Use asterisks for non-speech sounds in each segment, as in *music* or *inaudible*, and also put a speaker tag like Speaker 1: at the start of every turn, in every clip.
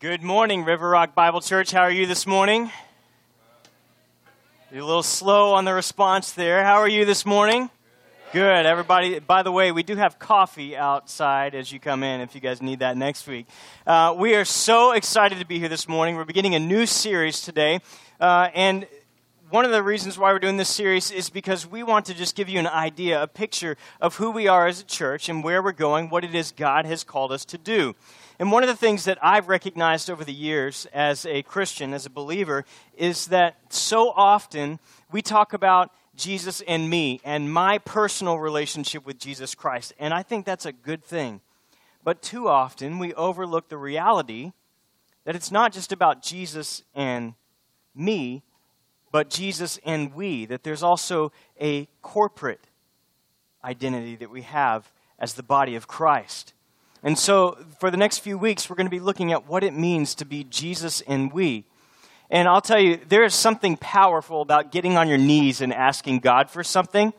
Speaker 1: Good morning, River Rock Bible Church. How are you this morning? You're a little slow on the response there. How are you this morning? Good. Everybody, by the way, we do have coffee outside as you come in if you guys need that next week. Uh, we are so excited to be here this morning. We're beginning a new series today. Uh, and one of the reasons why we're doing this series is because we want to just give you an idea, a picture of who we are as a church and where we're going, what it is God has called us to do. And one of the things that I've recognized over the years as a Christian, as a believer, is that so often we talk about Jesus and me and my personal relationship with Jesus Christ. And I think that's a good thing. But too often we overlook the reality that it's not just about Jesus and me, but Jesus and we, that there's also a corporate identity that we have as the body of Christ. And so, for the next few weeks, we're going to be looking at what it means to be Jesus and we. And I'll tell you, there is something powerful about getting on your knees and asking God for something.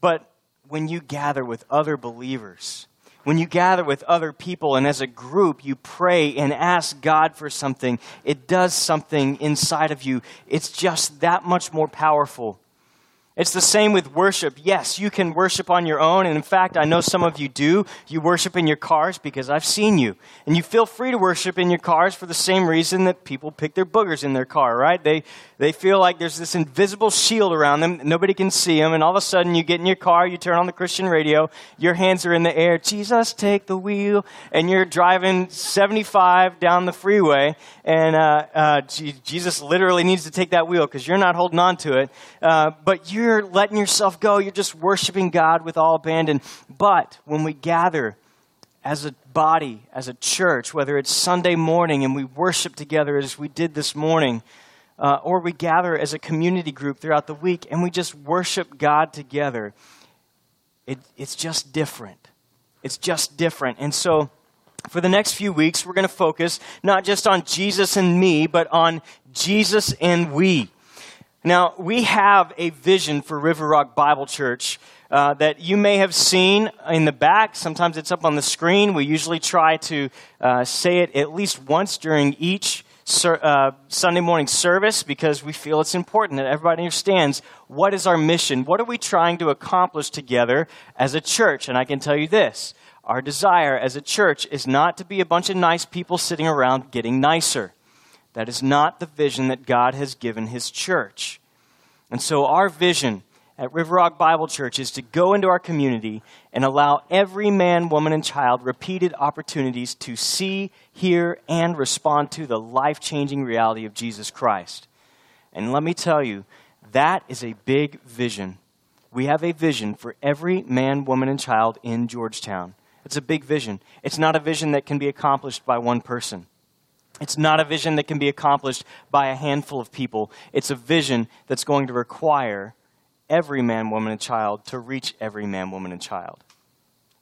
Speaker 1: But when you gather with other believers, when you gather with other people and as a group you pray and ask God for something, it does something inside of you. It's just that much more powerful. It's the same with worship. Yes, you can worship on your own. And in fact, I know some of you do. You worship in your cars because I've seen you. And you feel free to worship in your cars for the same reason that people pick their boogers in their car, right? They, they feel like there's this invisible shield around them. Nobody can see them. And all of a sudden, you get in your car, you turn on the Christian radio, your hands are in the air. Jesus, take the wheel. And you're driving 75 down the freeway. And uh, uh, Jesus literally needs to take that wheel because you're not holding on to it. Uh, but you're you're letting yourself go. You're just worshiping God with all abandon. But when we gather as a body, as a church, whether it's Sunday morning and we worship together as we did this morning, uh, or we gather as a community group throughout the week and we just worship God together, it, it's just different. It's just different. And so, for the next few weeks, we're going to focus not just on Jesus and me, but on Jesus and we. Now, we have a vision for River Rock Bible Church uh, that you may have seen in the back. Sometimes it's up on the screen. We usually try to uh, say it at least once during each ser- uh, Sunday morning service because we feel it's important that everybody understands what is our mission. What are we trying to accomplish together as a church? And I can tell you this our desire as a church is not to be a bunch of nice people sitting around getting nicer. That is not the vision that God has given His church. And so, our vision at River Rock Bible Church is to go into our community and allow every man, woman, and child repeated opportunities to see, hear, and respond to the life changing reality of Jesus Christ. And let me tell you, that is a big vision. We have a vision for every man, woman, and child in Georgetown. It's a big vision. It's not a vision that can be accomplished by one person. It's not a vision that can be accomplished by a handful of people. It's a vision that's going to require every man, woman, and child to reach every man, woman, and child.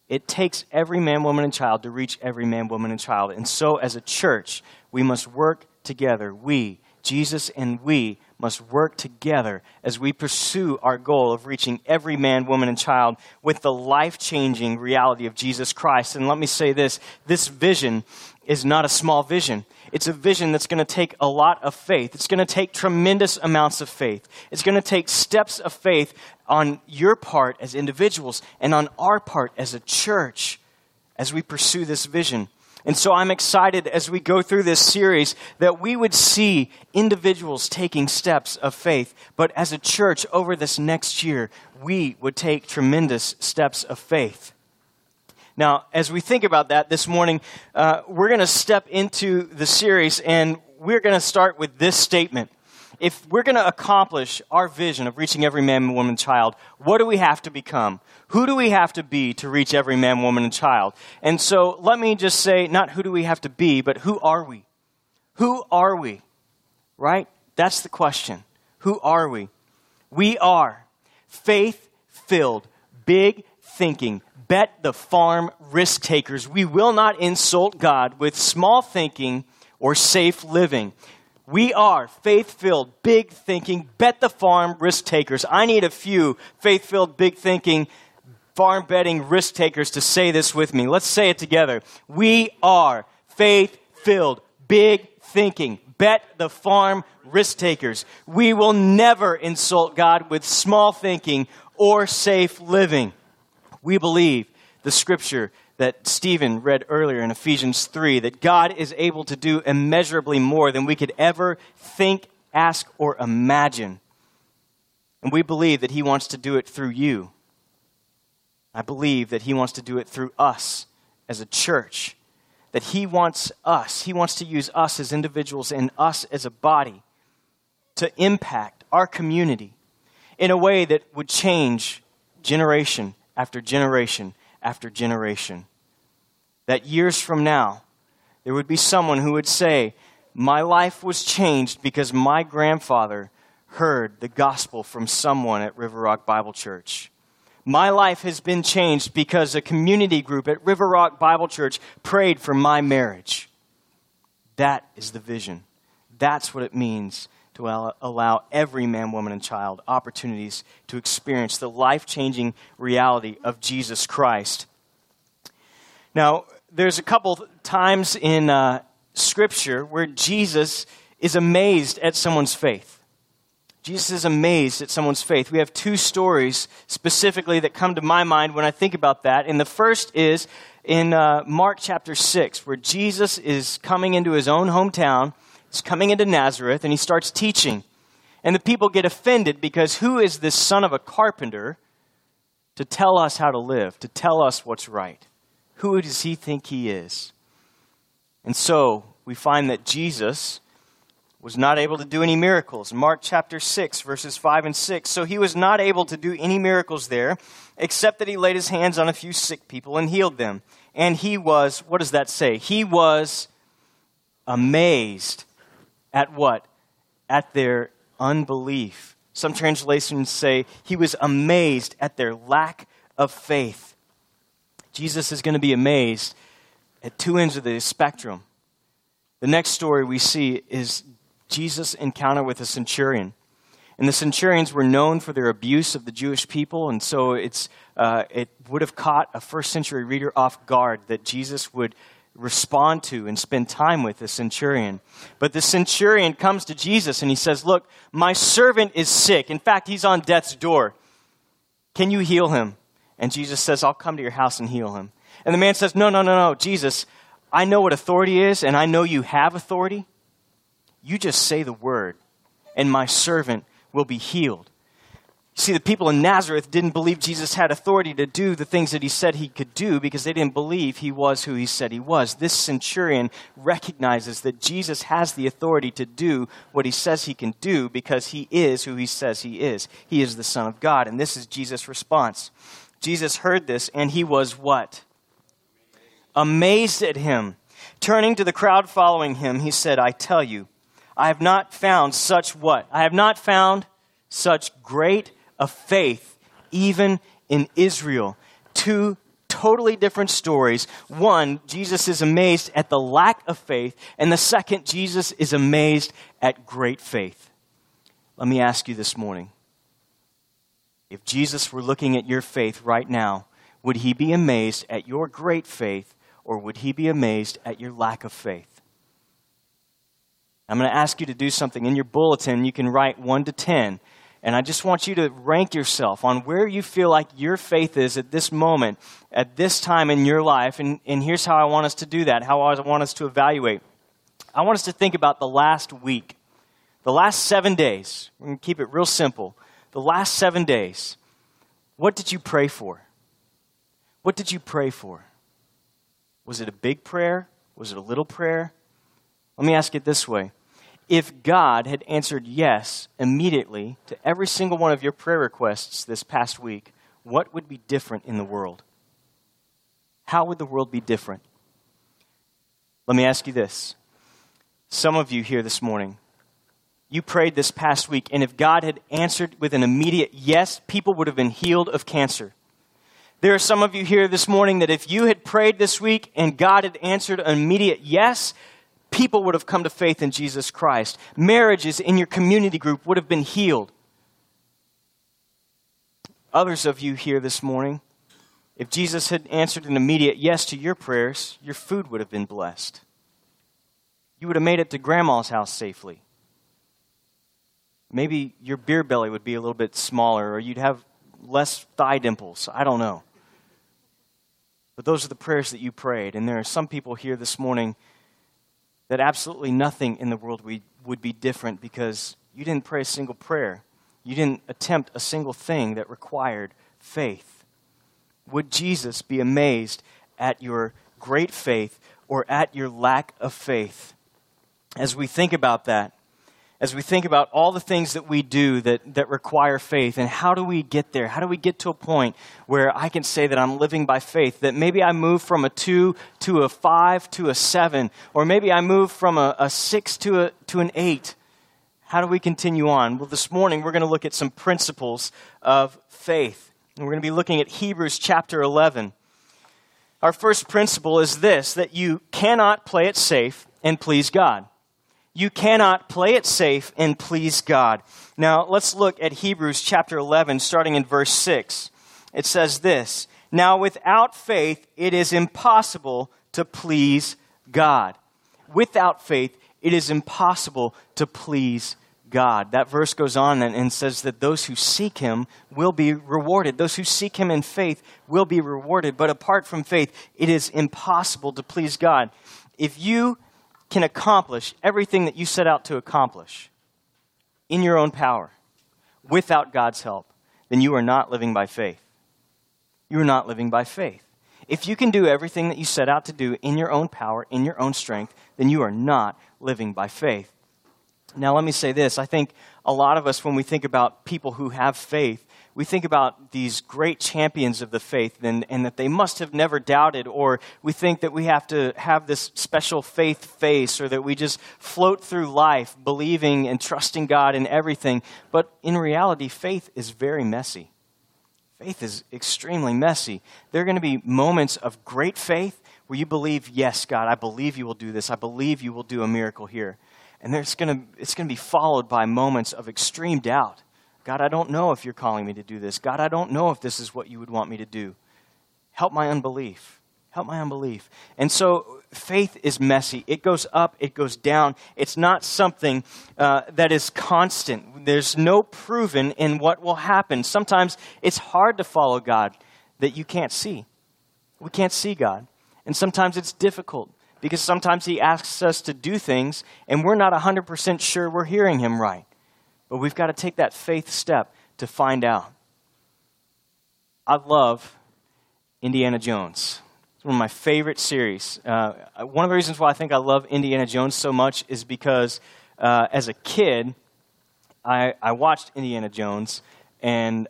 Speaker 1: It takes every man, woman, and child to reach every man, woman, and child. And so, as a church, we must work together. We, Jesus and we, must work together as we pursue our goal of reaching every man, woman, and child with the life changing reality of Jesus Christ. And let me say this this vision is not a small vision. It's a vision that's going to take a lot of faith. It's going to take tremendous amounts of faith. It's going to take steps of faith on your part as individuals and on our part as a church as we pursue this vision. And so I'm excited as we go through this series that we would see individuals taking steps of faith, but as a church over this next year, we would take tremendous steps of faith. Now, as we think about that this morning, uh, we're going to step into the series and we're going to start with this statement. If we're going to accomplish our vision of reaching every man, woman, and child, what do we have to become? Who do we have to be to reach every man, woman, and child? And so let me just say, not who do we have to be, but who are we? Who are we? Right? That's the question. Who are we? We are faith filled, big thinking, bet the farm risk takers. We will not insult God with small thinking or safe living. We are faith filled, big thinking, bet the farm risk takers. I need a few faith filled, big thinking, farm betting risk takers to say this with me. Let's say it together. We are faith filled, big thinking. Bet the farm risk takers. We will never insult God with small thinking or safe living. We believe the scripture that Stephen read earlier in Ephesians 3 that God is able to do immeasurably more than we could ever think, ask, or imagine. And we believe that He wants to do it through you. I believe that He wants to do it through us as a church. That He wants us, He wants to use us as individuals and us as a body to impact our community in a way that would change generation after generation after generation. That years from now, there would be someone who would say, My life was changed because my grandfather heard the gospel from someone at River Rock Bible Church. My life has been changed because a community group at River Rock Bible Church prayed for my marriage. That is the vision. That's what it means to allow every man, woman, and child opportunities to experience the life changing reality of Jesus Christ. Now, there's a couple times in uh, Scripture where Jesus is amazed at someone's faith. Jesus is amazed at someone's faith. We have two stories specifically that come to my mind when I think about that. And the first is in uh, Mark chapter 6, where Jesus is coming into his own hometown He's coming into Nazareth and he starts teaching. And the people get offended because who is this son of a carpenter to tell us how to live, to tell us what's right? Who does he think he is? And so we find that Jesus was not able to do any miracles. Mark chapter 6, verses 5 and 6. So he was not able to do any miracles there, except that he laid his hands on a few sick people and healed them. And he was, what does that say? He was amazed at what? At their unbelief. Some translations say he was amazed at their lack of faith. Jesus is going to be amazed at two ends of the spectrum. The next story we see is Jesus' encounter with a centurion. And the centurions were known for their abuse of the Jewish people, and so it's, uh, it would have caught a first century reader off guard that Jesus would respond to and spend time with the centurion. But the centurion comes to Jesus and he says, Look, my servant is sick. In fact, he's on death's door. Can you heal him? And Jesus says, I'll come to your house and heal him. And the man says, No, no, no, no, Jesus, I know what authority is and I know you have authority. You just say the word, and my servant will be healed. See, the people in Nazareth didn't believe Jesus had authority to do the things that he said he could do because they didn't believe he was who he said he was. This centurion recognizes that Jesus has the authority to do what he says he can do because he is who he says he is. He is the Son of God. And this is Jesus' response. Jesus heard this and he was what? Amazed at him. Turning to the crowd following him, he said, I tell you, I have not found such what? I have not found such great of faith, even in Israel. Two totally different stories. One, Jesus is amazed at the lack of faith, and the second, Jesus is amazed at great faith. Let me ask you this morning if Jesus were looking at your faith right now, would he be amazed at your great faith, or would he be amazed at your lack of faith? I'm going to ask you to do something. In your bulletin, you can write 1 to 10. And I just want you to rank yourself on where you feel like your faith is at this moment, at this time in your life. And, and here's how I want us to do that, how I want us to evaluate. I want us to think about the last week, the last seven days. We're going to keep it real simple. The last seven days, what did you pray for? What did you pray for? Was it a big prayer? Was it a little prayer? Let me ask it this way if God had answered yes immediately to every single one of your prayer requests this past week, what would be different in the world? How would the world be different? Let me ask you this. Some of you here this morning, you prayed this past week, and if God had answered with an immediate yes, people would have been healed of cancer. There are some of you here this morning that if you had prayed this week and God had answered an immediate yes, people would have come to faith in Jesus Christ. Marriages in your community group would have been healed. Others of you here this morning, if Jesus had answered an immediate yes to your prayers, your food would have been blessed. you would have made it to grandma's house safely. Maybe your beer belly would be a little bit smaller, or you'd have less thigh dimples. I don't know. But those are the prayers that you prayed. And there are some people here this morning that absolutely nothing in the world would be different because you didn't pray a single prayer. You didn't attempt a single thing that required faith. Would Jesus be amazed at your great faith or at your lack of faith? As we think about that, as we think about all the things that we do that, that require faith, and how do we get there? How do we get to a point where I can say that I'm living by faith? That maybe I move from a two to a five to a seven, or maybe I move from a, a six to, a, to an eight. How do we continue on? Well, this morning we're going to look at some principles of faith. And we're going to be looking at Hebrews chapter 11. Our first principle is this that you cannot play it safe and please God. You cannot play it safe and please God. Now, let's look at Hebrews chapter 11, starting in verse 6. It says this Now, without faith, it is impossible to please God. Without faith, it is impossible to please God. That verse goes on and, and, says that those who seek Him will be rewarded. Those who seek Him in faith will be rewarded. But apart from faith, it is impossible to please God. If you can accomplish everything that you set out to accomplish in your own power without God's help, then you are not living by faith. You are not living by faith. If you can do everything that you set out to do in your own power, in your own strength, then you are not living by faith. Now, let me say this. I think a lot of us, when we think about people who have faith, we think about these great champions of the faith and, and that they must have never doubted, or we think that we have to have this special faith face, or that we just float through life believing and trusting God in everything. But in reality, faith is very messy. Faith is extremely messy. There are going to be moments of great faith where you believe, yes, God, I believe you will do this. I believe you will do a miracle here. And there's going to, it's going to be followed by moments of extreme doubt God, I don't know if you're calling me to do this. God, I don't know if this is what you would want me to do. Help my unbelief. Help my unbelief. And so faith is messy. It goes up, it goes down. It's not something uh, that is constant. There's no proven in what will happen. Sometimes it's hard to follow God that you can't see. We can't see God. And sometimes it's difficult because sometimes He asks us to do things and we're not 100% sure we're hearing Him right. But we've got to take that faith step to find out. I love Indiana Jones. It's one of my favorite series. Uh, one of the reasons why I think I love Indiana Jones so much is because uh, as a kid, I, I watched Indiana Jones and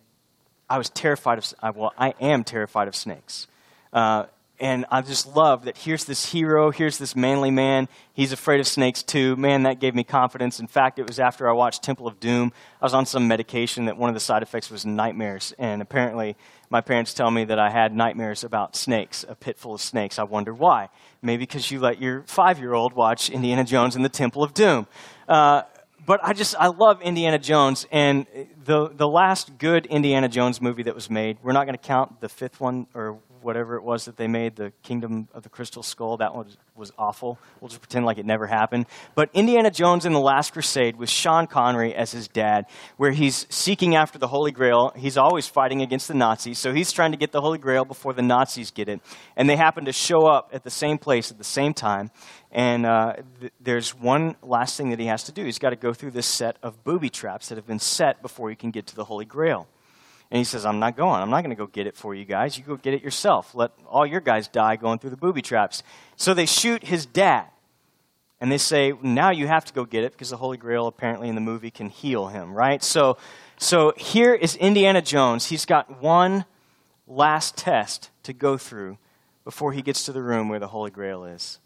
Speaker 1: I was terrified of, well, I am terrified of snakes. Uh, and I just love that here's this hero, here's this manly man. He's afraid of snakes too. Man, that gave me confidence. In fact, it was after I watched Temple of Doom. I was on some medication that one of the side effects was nightmares. And apparently, my parents tell me that I had nightmares about snakes, a pit full of snakes. I wonder why. Maybe because you let your five year old watch Indiana Jones and the Temple of Doom. Uh, but I just I love Indiana Jones and the the last good Indiana Jones movie that was made. We're not going to count the fifth one or whatever it was that they made, the Kingdom of the Crystal Skull, that one was, awful. We'll just pretend like it never happened. But Indiana Jones in The Last Crusade with Sean Connery as his dad, where he's seeking after the Holy Grail. He's always fighting against the Nazis, so he's trying to get the Holy Grail before the Nazis get it. And they happen to show up at the same place at the same time. And uh, th- there's one last thing that he has to do. He's got to go through this set of booby traps that have been set before he can get to the Holy Grail. And he says, I'm not going. I'm not going to go get it for you guys. You go get it yourself. Let all your guys die going through the booby traps. So they shoot his dad. And they say, now you have to go get it because the Holy Grail apparently in the movie can heal him, right? So, so here is Indiana Jones. He's got one last test to go through before he gets to the room where the Holy Grail is.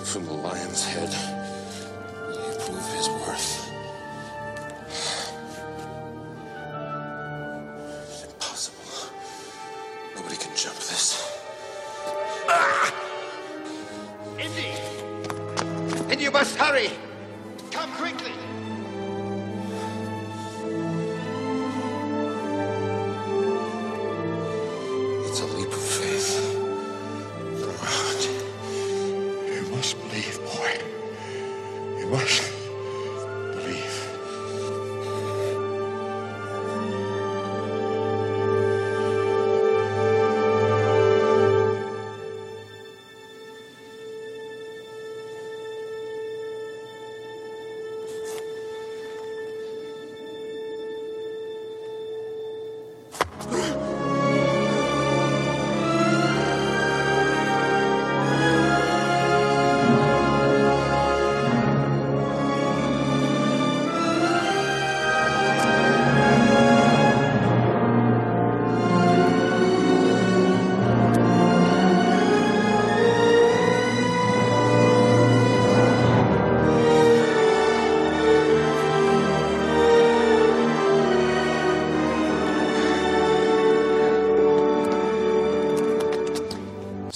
Speaker 2: straight from the lion's head. You prove his worth. It's impossible. Nobody can jump this. Ah! Indy!
Speaker 3: And you must hurry! You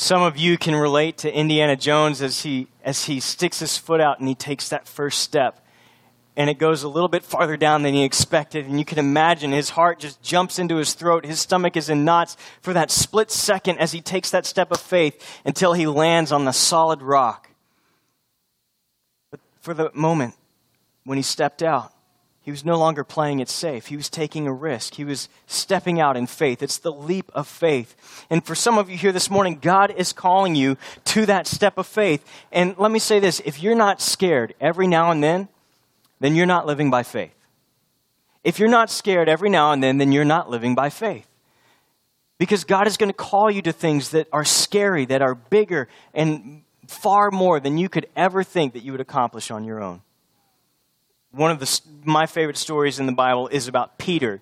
Speaker 1: Some of you can relate to Indiana Jones as he, as he sticks his foot out and he takes that first step. And it goes a little bit farther down than he expected. And you can imagine his heart just jumps into his throat. His stomach is in knots for that split second as he takes that step of faith until he lands on the solid rock. But for the moment when he stepped out, he was no longer playing it safe. He was taking a risk. He was stepping out in faith. It's the leap of faith. And for some of you here this morning, God is calling you to that step of faith. And let me say this if you're not scared every now and then, then you're not living by faith. If you're not scared every now and then, then you're not living by faith. Because God is going to call you to things that are scary, that are bigger, and far more than you could ever think that you would accomplish on your own one of the, my favorite stories in the Bible is about Peter,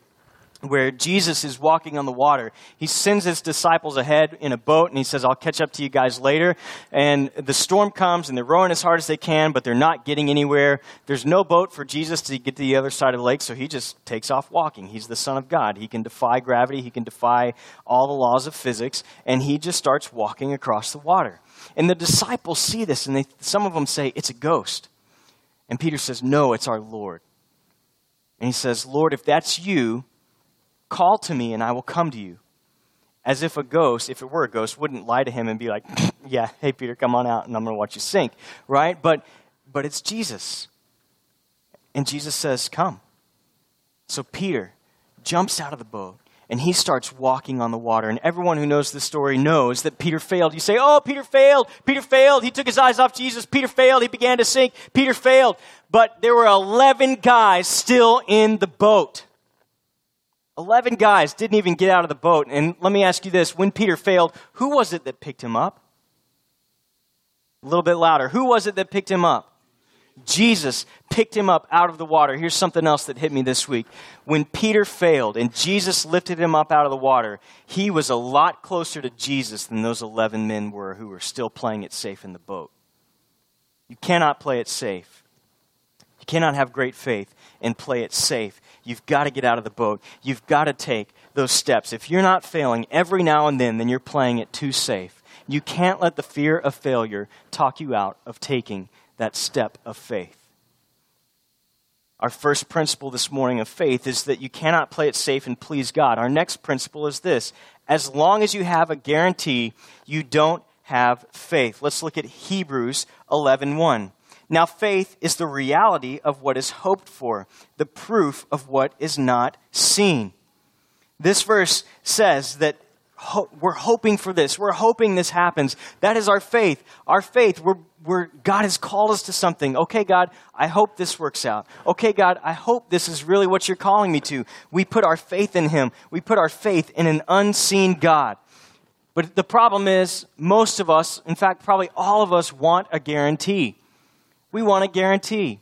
Speaker 1: where Jesus is walking on the water. He sends his disciples ahead in a boat and he says, I'll catch up to you guys later. And the storm comes and they're rowing as hard as they can, but they're not getting anywhere. There's no boat for Jesus to get to the other side of the lake, so he just takes off walking. He's the Son of God. He can defy gravity, he can defy all the laws of physics, and he just starts walking across the water. And the disciples see this and they, some of them say, It's a ghost. And Peter says, No, it's our Lord. And he says, Lord, if that's you, call to me and I will come to you. As if a ghost, if it were a ghost, wouldn't lie to him and be like, *laughs* Yeah, hey, Peter, come on out and I'm going to watch you sink, right? But, but it's Jesus. And Jesus says, Come. So Peter jumps out of the boat and he starts walking on the water. And everyone who knows the story knows that Peter failed. You say, Oh, Peter failed. Peter failed. He took his eyes off Jesus. Peter failed. He began to sink. Peter failed. But there were 11 guys still in the boat. 11 guys didn't even get out of the boat. And let me ask you this when Peter failed, who was it that picked him up? A little bit louder. Who was it that picked him up? Jesus picked him up out of the water. Here's something else that hit me this week. When Peter failed and Jesus lifted him up out of the water, he was a lot closer to Jesus than those 11 men were who were still playing it safe in the boat. You cannot play it safe. You cannot have great faith and play it safe. You've got to get out of the boat. You've got to take those steps. If you're not failing every now and then, then you're playing it too safe. You can't let the fear of failure talk you out of taking that step of faith. Our first principle this morning of faith is that you cannot play it safe and please God. Our next principle is this as long as you have a guarantee, you don't have faith. Let's look at Hebrews 11:1. 1. Now faith is the reality of what is hoped for, the proof of what is not seen. This verse says that ho- we're hoping for this. We're hoping this happens. That is our faith. Our faith, we're, we're, God has called us to something. Okay, God, I hope this works out. Okay, God, I hope this is really what you're calling me to. We put our faith in Him. We put our faith in an unseen God. But the problem is, most of us, in fact, probably all of us, want a guarantee. We want a guarantee.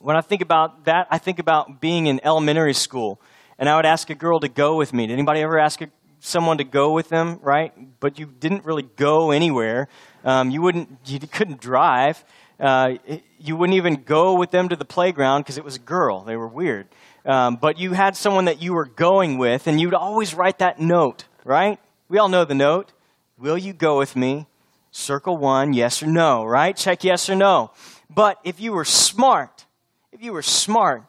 Speaker 1: When I think about that, I think about being in elementary school, and I would ask a girl to go with me. Did anybody ever ask a someone to go with them, right? But you didn't really go anywhere. Um, you wouldn't, you couldn't drive. Uh, you wouldn't even go with them to the playground because it was a girl. They were weird. Um, but you had someone that you were going with, and you'd always write that note, right? We all know the note. Will you go with me? Circle one, yes or no, right? Check yes or no. But if you were smart, if you were smart,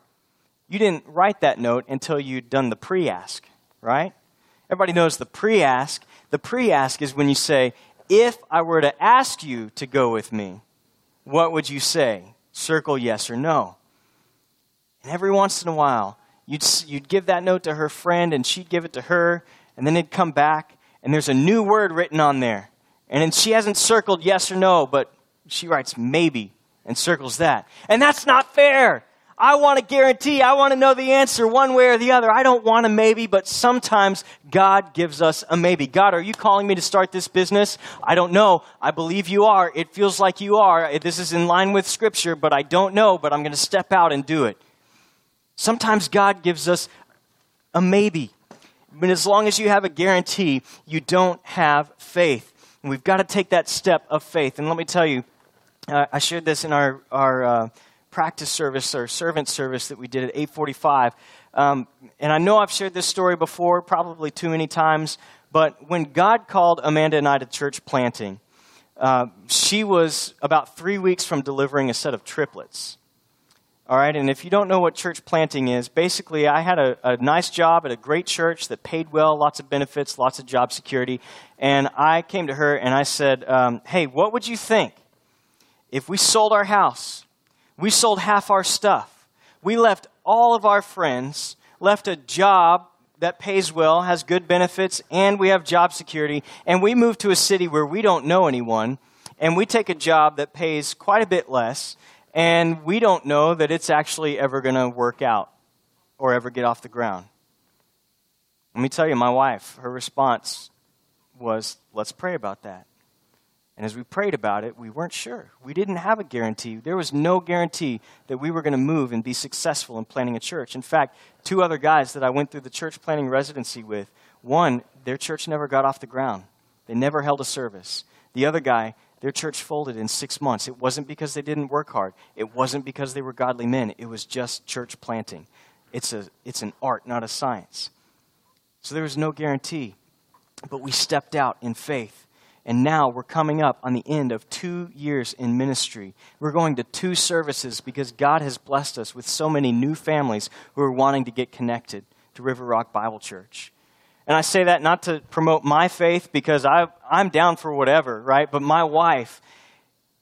Speaker 1: you didn't write that note until you'd done the pre ask, right? Everybody knows the pre ask. The pre ask is when you say, If I were to ask you to go with me, what would you say? Circle yes or no. And every once in a while, you'd, you'd give that note to her friend, and she'd give it to her, and then it'd come back, and there's a new word written on there. And then she hasn't circled yes or no, but she writes maybe and circles that. And that's not fair. I want to guarantee, I want to know the answer one way or the other. I don't want a maybe, but sometimes God gives us a maybe. God, are you calling me to start this business? I don't know. I believe you are. It feels like you are. This is in line with Scripture, but I don't know, but I'm going to step out and do it. Sometimes God gives us a maybe. But as long as you have a guarantee, you don't have faith. And we've got to take that step of faith. And let me tell you, uh, I shared this in our, our uh, practice service or servant service that we did at 845. Um, and I know I've shared this story before, probably too many times, but when God called Amanda and I to church planting, uh, she was about three weeks from delivering a set of triplets. All right, and if you don't know what church planting is, basically, I had a, a, nice job at a great church that paid well, lots of benefits, lots of job security. And I came to her and I said, um, Hey, what would you think if we sold our house we sold half our stuff. We left all of our friends, left a job that pays well, has good benefits, and we have job security, and we move to a city where we don't know anyone, and we take a job that pays quite a bit less, and we don't know that it's actually ever going to work out or ever get off the ground. Let me tell you, my wife, her response was, let's pray about that. And as we prayed about it, we weren't sure. We didn't have a guarantee. There was no guarantee that we were going to move and be successful in planting a church. In fact, two other guys that I went through the church planting residency with, one, their church never got off the ground. They never held a service. The other guy, their church folded in six months. It wasn't because they didn't work hard. It wasn't because they were godly men. It was just church planting. It's, a, it's an art, not a science. So there was no guarantee. But we stepped out in faith and now we're coming up on the end of two years in ministry. We're going to two services because God has blessed us with so many new families who are wanting to get connected to River Rock Bible Church. And I say that not to promote my faith because I, I'm down for whatever, right? But my wife,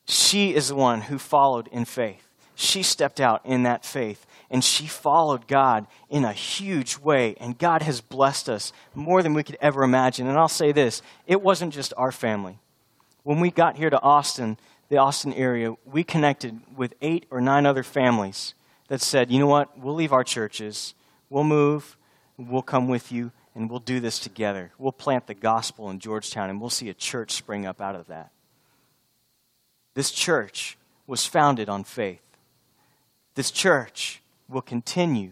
Speaker 1: she is the one who followed in faith. She stepped out in that faith and she followed God in a huge way. And God has blessed us more than we could ever imagine. And I'll say this it wasn't just our family. When we got here to Austin, the Austin area, we connected with eight or nine other families that said, you know what, we'll leave our churches, we'll move, we'll come with you, and we'll do this together. We'll plant the gospel in Georgetown, and we'll see a church spring up out of that. This church was founded on faith. This church will continue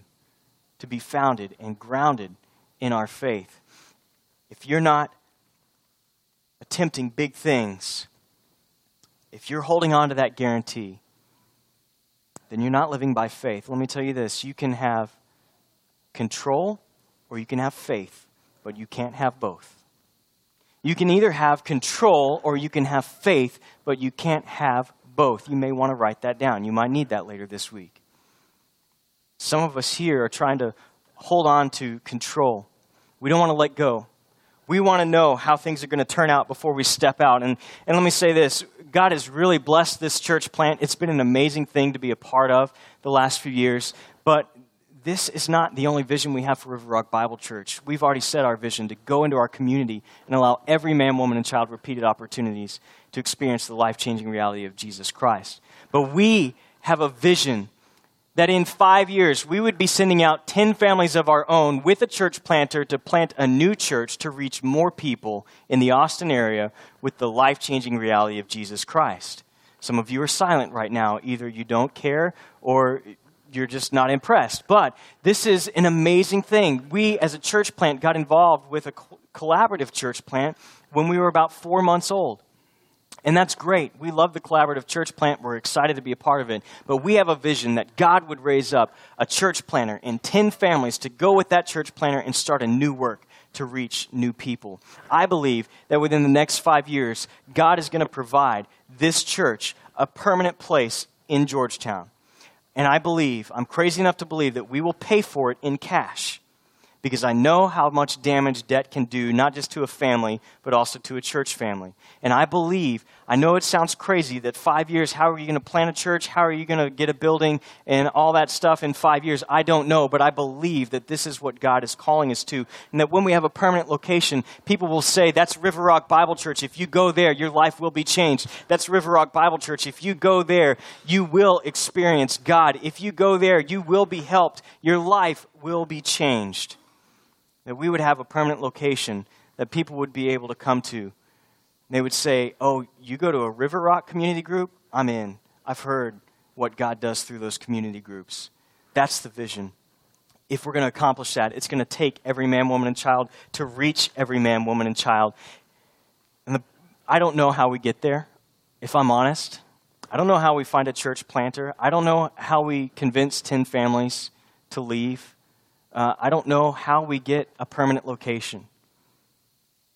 Speaker 1: to be founded and grounded in our faith. If you're not attempting big things, if you're holding on to that guarantee, then you're not living by faith. Let me tell you this you can have control or you can have faith, but you can't have both. You can either have control or you can have faith, but you can't have both. You may want to write that down. You might need that later this week. Some of us here are trying to hold on to control. We don't want to let go. We want to know how things are going to turn out before we step out. And, and let me say this God has really blessed this church plant. It's been an amazing thing to be a part of the last few years. But this is not the only vision we have for River Rock Bible Church. We've already set our vision to go into our community and allow every man, woman, and child repeated opportunities to experience the life changing reality of Jesus Christ. But we have a vision that in five years we would be sending out 10 families of our own with a church planter to plant a new church to reach more people in the Austin area with the life changing reality of Jesus Christ. Some of you are silent right now. Either you don't care or you're just not impressed. But this is an amazing thing. We, as a church plant, got involved with a collaborative church plant when we were about four months old. And that's great. We love the collaborative church plant. We're excited to be a part of it. But we have a vision that God would raise up a church planter and 10 families to go with that church planter and start a new work to reach new people. I believe that within the next five years, God is going to provide this church a permanent place in Georgetown. And I believe, I'm crazy enough to believe that we will pay for it in cash because I know how much damage debt can do, not just to a family, but also to a church family. And I believe, I know it sounds crazy that five years, how are you going to plant a church? How are you going to get a building and all that stuff in five years? I don't know, but I believe that this is what God is calling us to. And that when we have a permanent location, people will say, That's River Rock Bible Church. If you go there, your life will be changed. That's River Rock Bible Church. If you go there, you will experience God. If you go there, you will be helped. Your life will be changed that we would have a permanent location that people would be able to come to. They would say, Oh, you go to a River Rock community group? I'm in. I've heard what God does through those community groups. That's the vision. If we're going to accomplish that, it's going to take every man, woman, and child to reach every man, woman, and child. And the, I don't know how we get there, if I'm honest. I don't know how we find a church planter. I don't know how we convince 10 families to leave. Uh, I don't know how we get a permanent location,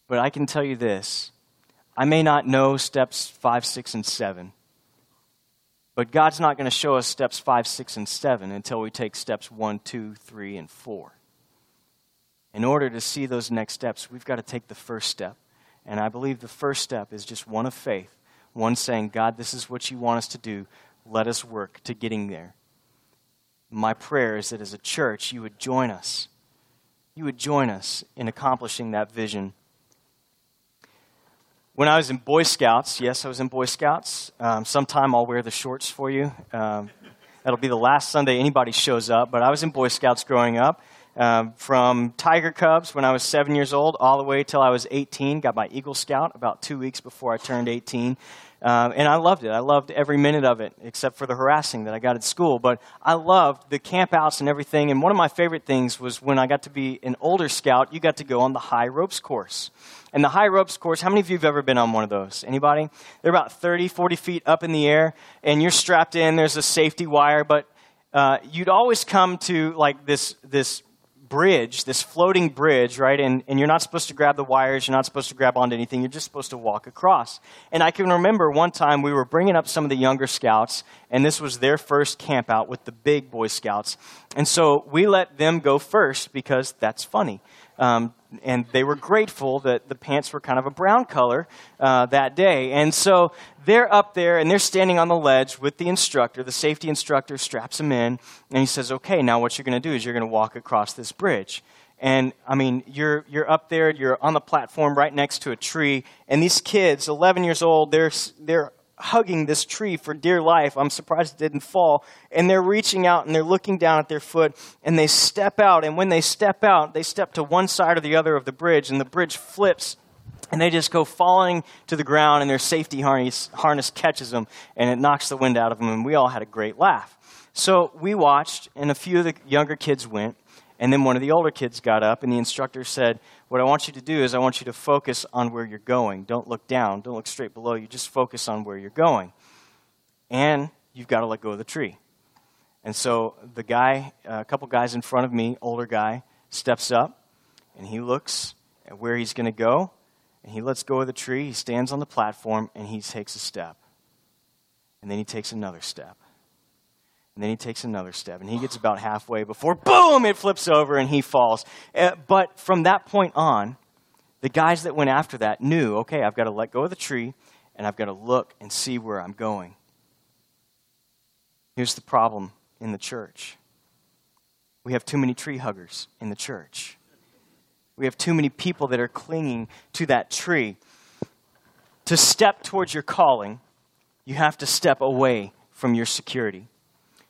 Speaker 1: but I can tell you this. I may not know steps five, six, and seven, but God's not going to show us steps five, six, and seven until we take steps one, two, three, and four. In order to see those next steps, we've got to take the first step. And I believe the first step is just one of faith, one saying, God, this is what you want us to do. Let us work to getting there my prayer is that as a church, you would join us. You would join us in accomplishing that vision. When I was in Boy Scouts, yes, I was in Boy Scouts. Um, sometime I'll wear the shorts for you. Um, that'll be the last Sunday anybody shows up. But I was in Boy Scouts growing up. Um, from Tiger Cubs when I was seven years old all the way till I was 18. Got my Eagle Scout about two weeks before I turned 18. Um, and I loved it. I loved every minute of it, except for the harassing that I got at school. But I loved the campouts and everything. And one of my favorite things was when I got to be an older scout, you got to go on the high ropes course. And the high ropes course, how many of you have ever been on one of those? Anybody? They're about 30, 40 feet up in the air, and you're strapped in. There's a safety wire, but uh, you'd always come to like this, this bridge, this floating bridge, right? And, and you're not supposed to grab the wires, you're not supposed to grab onto anything, you're just supposed to walk across. And I can remember one time we were bringing up some of the younger scouts, and this was their first camp out with the big Boy Scouts. And so we let them go first because that's funny. Um, and they were grateful that the pants were kind of a brown color uh, that day. And so they're up there and they're standing on the ledge with the instructor. The safety instructor straps them in, and he says, Okay, now what you're going to do is you're going to walk across this bridge. And I mean, you're, you're up there, you're on the platform right next to a tree, and these kids, 11 years old, they're, they're hugging this tree for dear life. I'm surprised it didn't fall. And they're reaching out and they're looking down at their foot and they step out. And when they step out, they step to one side or the other of the bridge and the bridge flips and they just go falling to the ground and their safety harness, harness catches them and it knocks the wind out of them. And we all had a great laugh. So we watched and a few of the younger kids went. And then one of the older kids got up, and the instructor said, What I want you to do is, I want you to focus on where you're going. Don't look down, don't look straight below you, just focus on where you're going. And you've got to let go of the tree. And so the guy, uh, a couple guys in front of me, older guy, steps up, and he looks at where he's going to go, and he lets go of the tree. He stands on the platform, and he takes a step. And then he takes another step. And then he takes another step, and he gets about halfway before, boom, it flips over and he falls. Uh, but from that point on, the guys that went after that knew okay, I've got to let go of the tree, and I've got to look and see where I'm going. Here's the problem in the church we have too many tree huggers in the church. We have too many people that are clinging to that tree. To step towards your calling, you have to step away from your security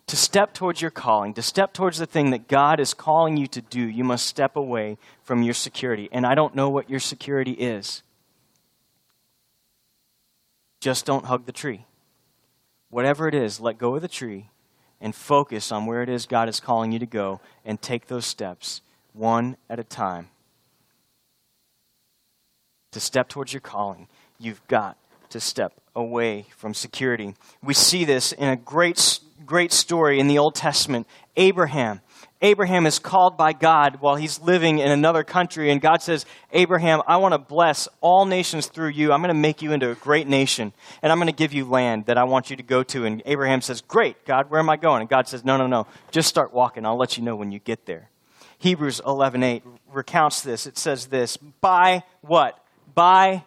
Speaker 1: to step towards your calling, to step towards the thing that God is calling you to do, you must step away from your security. And I don't know what your security is. Just don't hug the tree. Whatever it is, let go of the tree and focus on where it is God is calling you to go and take those steps one at a time. To step towards your calling, you've got to step away from security. We see this in a great, great story in the Old Testament. Abraham. Abraham is called by God while he's living in another country, and God says, Abraham, I want to bless all nations through you. I'm going to make you into a great nation, and I'm going to give you land that I want you to go to. And Abraham says, Great, God, where am I going? And God says, No, no, no. Just start walking. I'll let you know when you get there. Hebrews 11:8 recounts this. It says this, by what? By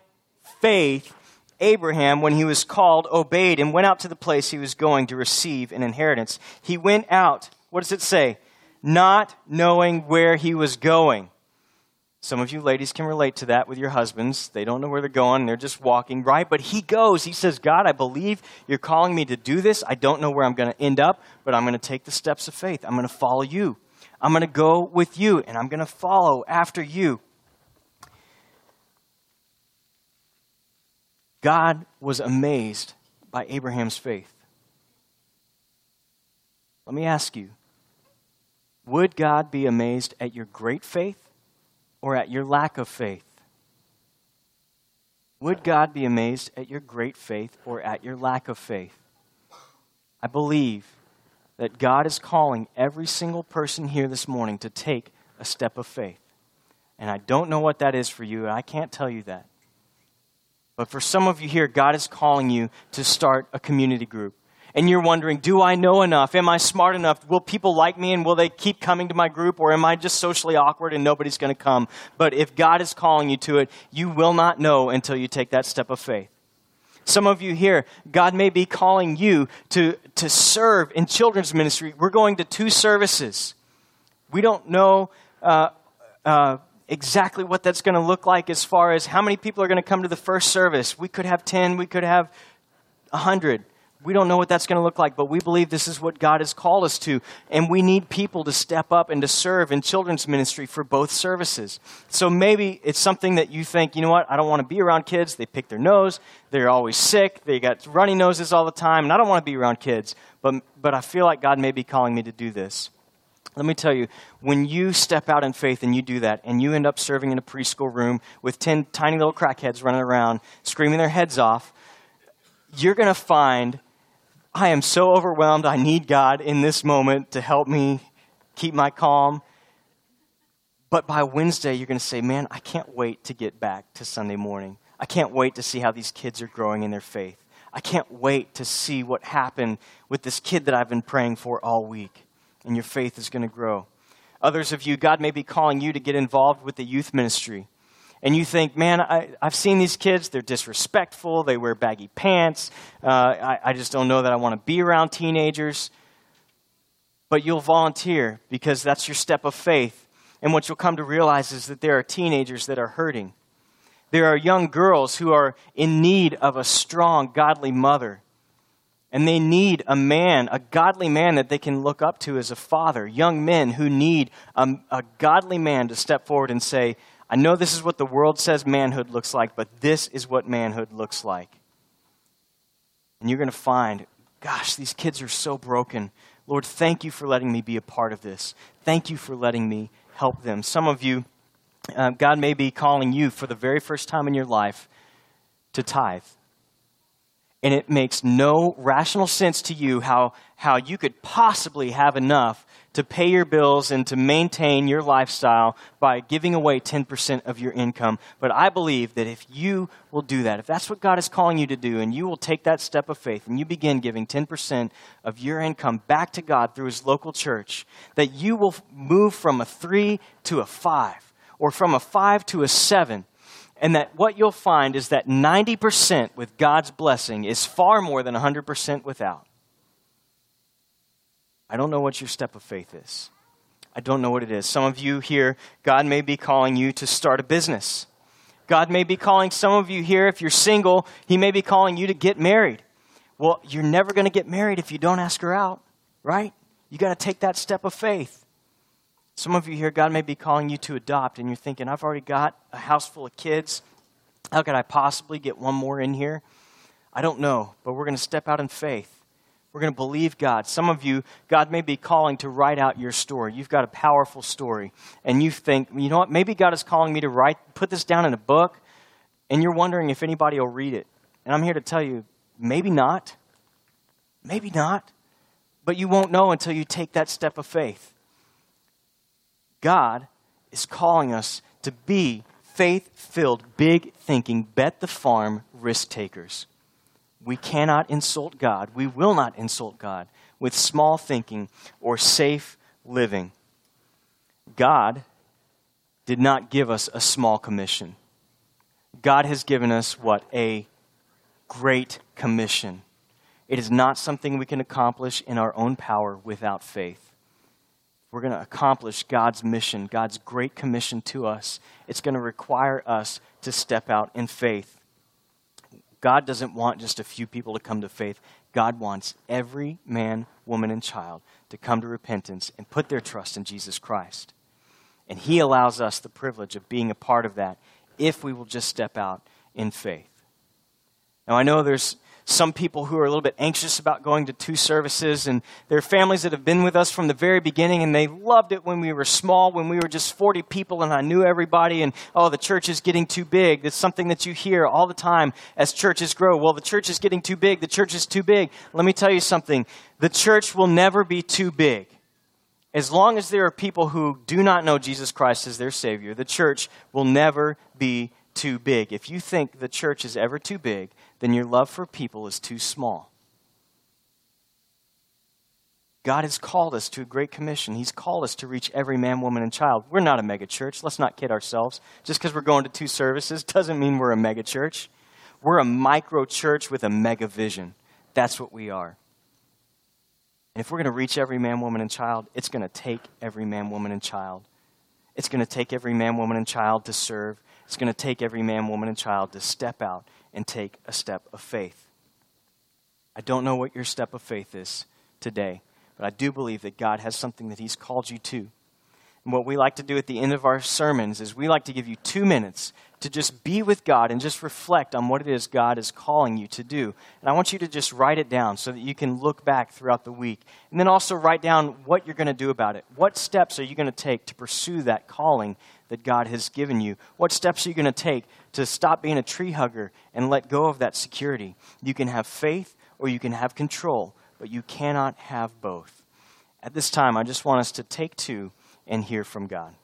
Speaker 1: faith Abraham, when he was called, obeyed and went out to the place he was going to receive an inheritance. He went out, what does it say? Not knowing where he was going. Some of you ladies can relate to that with your husbands. They don't know where they're going, they're just walking, right? But he goes. He says, God, I believe you're calling me to do this. I don't know where I'm going to end up, but I'm going to take the steps of faith. I'm going to follow you. I'm going to go with you, and I'm going to follow after you. God was amazed by Abraham's faith. Let me ask you would God be amazed at your great faith or at your lack of faith? Would God be amazed at your great faith or at your lack of faith? I believe that God is calling every single person here this morning to take a step of faith. And I don't know what that is for you, and I can't tell you that. But for some of you here, God is calling you to start a community group. And you're wondering, do I know enough? Am I smart enough? Will people like me and will they keep coming to my group? Or am I just socially awkward and nobody's going to come? But if God is calling you to it, you will not know until you take that step of faith. Some of you here, God may be calling you to, to serve in children's ministry. We're going to two services. We don't know uh, uh, exactly what that's going to look like as far as how many people are going to come to the first service. We could have 10, we could have 100. We don't know what that's going to look like, but we believe this is what God has called us to. And we need people to step up and to serve in children's ministry for both services. So maybe it's something that you think, you know what, I don't want to be around kids. They pick their nose, they're always sick, they got runny noses all the time, and I don't want to be around kids. But, but I feel like God may be calling me to do this. Let me tell you, when you step out in faith and you do that, and you end up serving in a preschool room with 10 tiny little crackheads running around, screaming their heads off, you're going to find, I am so overwhelmed. I need God in this moment to help me keep my calm. But by Wednesday, you're going to say, Man, I can't wait to get back to Sunday morning. I can't wait to see how these kids are growing in their faith. I can't wait to see what happened with this kid that I've been praying for all week and your faith is going to grow. Others of you, God may be calling you to get involved with the youth ministry. And you think, man, I, have seen these kids. They're disrespectful. They wear baggy pants. Uh, I, I just don't know that I want to be around teenagers. But you'll volunteer because that's your step of faith. And what you'll come to realize is that there are teenagers that are hurting. There are young girls who are in need of a strong, godly mother. And they need a man, a godly man that they can look up to as a father. Young men who need a, a, godly man to step forward and say, I know this is what the world says manhood looks like, but this is what manhood looks like. And you're going to find, gosh, these kids are so broken. Lord, thank you for letting me be a part of this. Thank you for letting me help them. Some of you, uh, God may be calling you for the very first time in your life to tithe and it makes no rational sense to you how, how you could possibly have enough to pay your bills and to maintain your lifestyle by giving away 10% of your income. But I believe that if you will do that, if that's what God is calling you to do, and you will take that step of faith and you begin giving 10% of your income back to God through His local church, that you will move from a three to a five, or from a five to a seven and that what you'll find is that 90% with God's blessing is far more than 100% without. I don't know what your step of faith is. I don't know what it is. Some of you here, God may be calling you to start a business. God may be calling some of you here, if you're single, He may be calling you to get married. Well, you're never going to get married if you don't ask her out, right? You got to take that step of faith. Some of you here, God may be calling you to adopt, and you're thinking, I've already got a house full of kids. How could I possibly get one more in here? I don't know, but we're going to step out in faith. We're going to believe God. Some of you, God may be calling to write out your story. You've got a powerful story, and you think, you know what, maybe God is calling me to write, put this down in a book, and you're wondering if anybody will read it. And I'm here to tell you, maybe not. Maybe not. But you won't know until you take that step of faith. God is calling us to be faith filled, big thinking, bet the farm risk takers. We cannot insult God. We will not insult God with small thinking or safe living. God did not give us a small commission. God has given us what? A great commission. It is not something we can accomplish in our own power without faith. We're going to accomplish God's mission, God's great commission to us. It's going to require us to step out in faith. God doesn't want just a few people to come to faith. God wants every man, woman, and child to come to repentance and put their trust in Jesus Christ. And He allows us the privilege of being a part of that if we will just step out in faith. Now, I know there's some people who are a little bit anxious about going to two services, and there are families that have been with us from the very beginning, and they loved it when we were small, when we were just 40 people and I knew everybody, and oh, the church is getting too big. That's something that you hear all the time as churches grow. Well, the church is getting too big, the church is too big. Let me tell you something the church will never be too big. As long as there are people who do not know Jesus Christ as their Savior, the church will never be too big. If you think the church is ever too big, then your love for people is too small. God has called us to a great commission. He's called us to reach every man, woman, and child. We're not a mega church. Let's not kid ourselves. Just because we're going to two services doesn't mean we're a mega church. We're a micro church with a mega vision. That's what we are. And if we're going to reach every man, woman, and child, it's going to take every man, woman, and child. It's going to take every man, woman, and child to serve. It's going to take every man, woman, and child to step out and take a step of faith. I don't know what your step of faith is today, but I do believe that God has something that He's called you to. And what we like to do at the end of our sermons is we like to give you two minutes to just be with God and just reflect on what it is God is calling you to do. And I want you to just write it down so that you can look back throughout the week. And then also write down what you're going to do about it. What steps are you going to take to pursue that calling that God has given you? What steps are you going to take to stop being a tree hugger and let go of that security? You can have faith or you can have control, but you cannot have both. At this time, I just want us to take two and hear from God.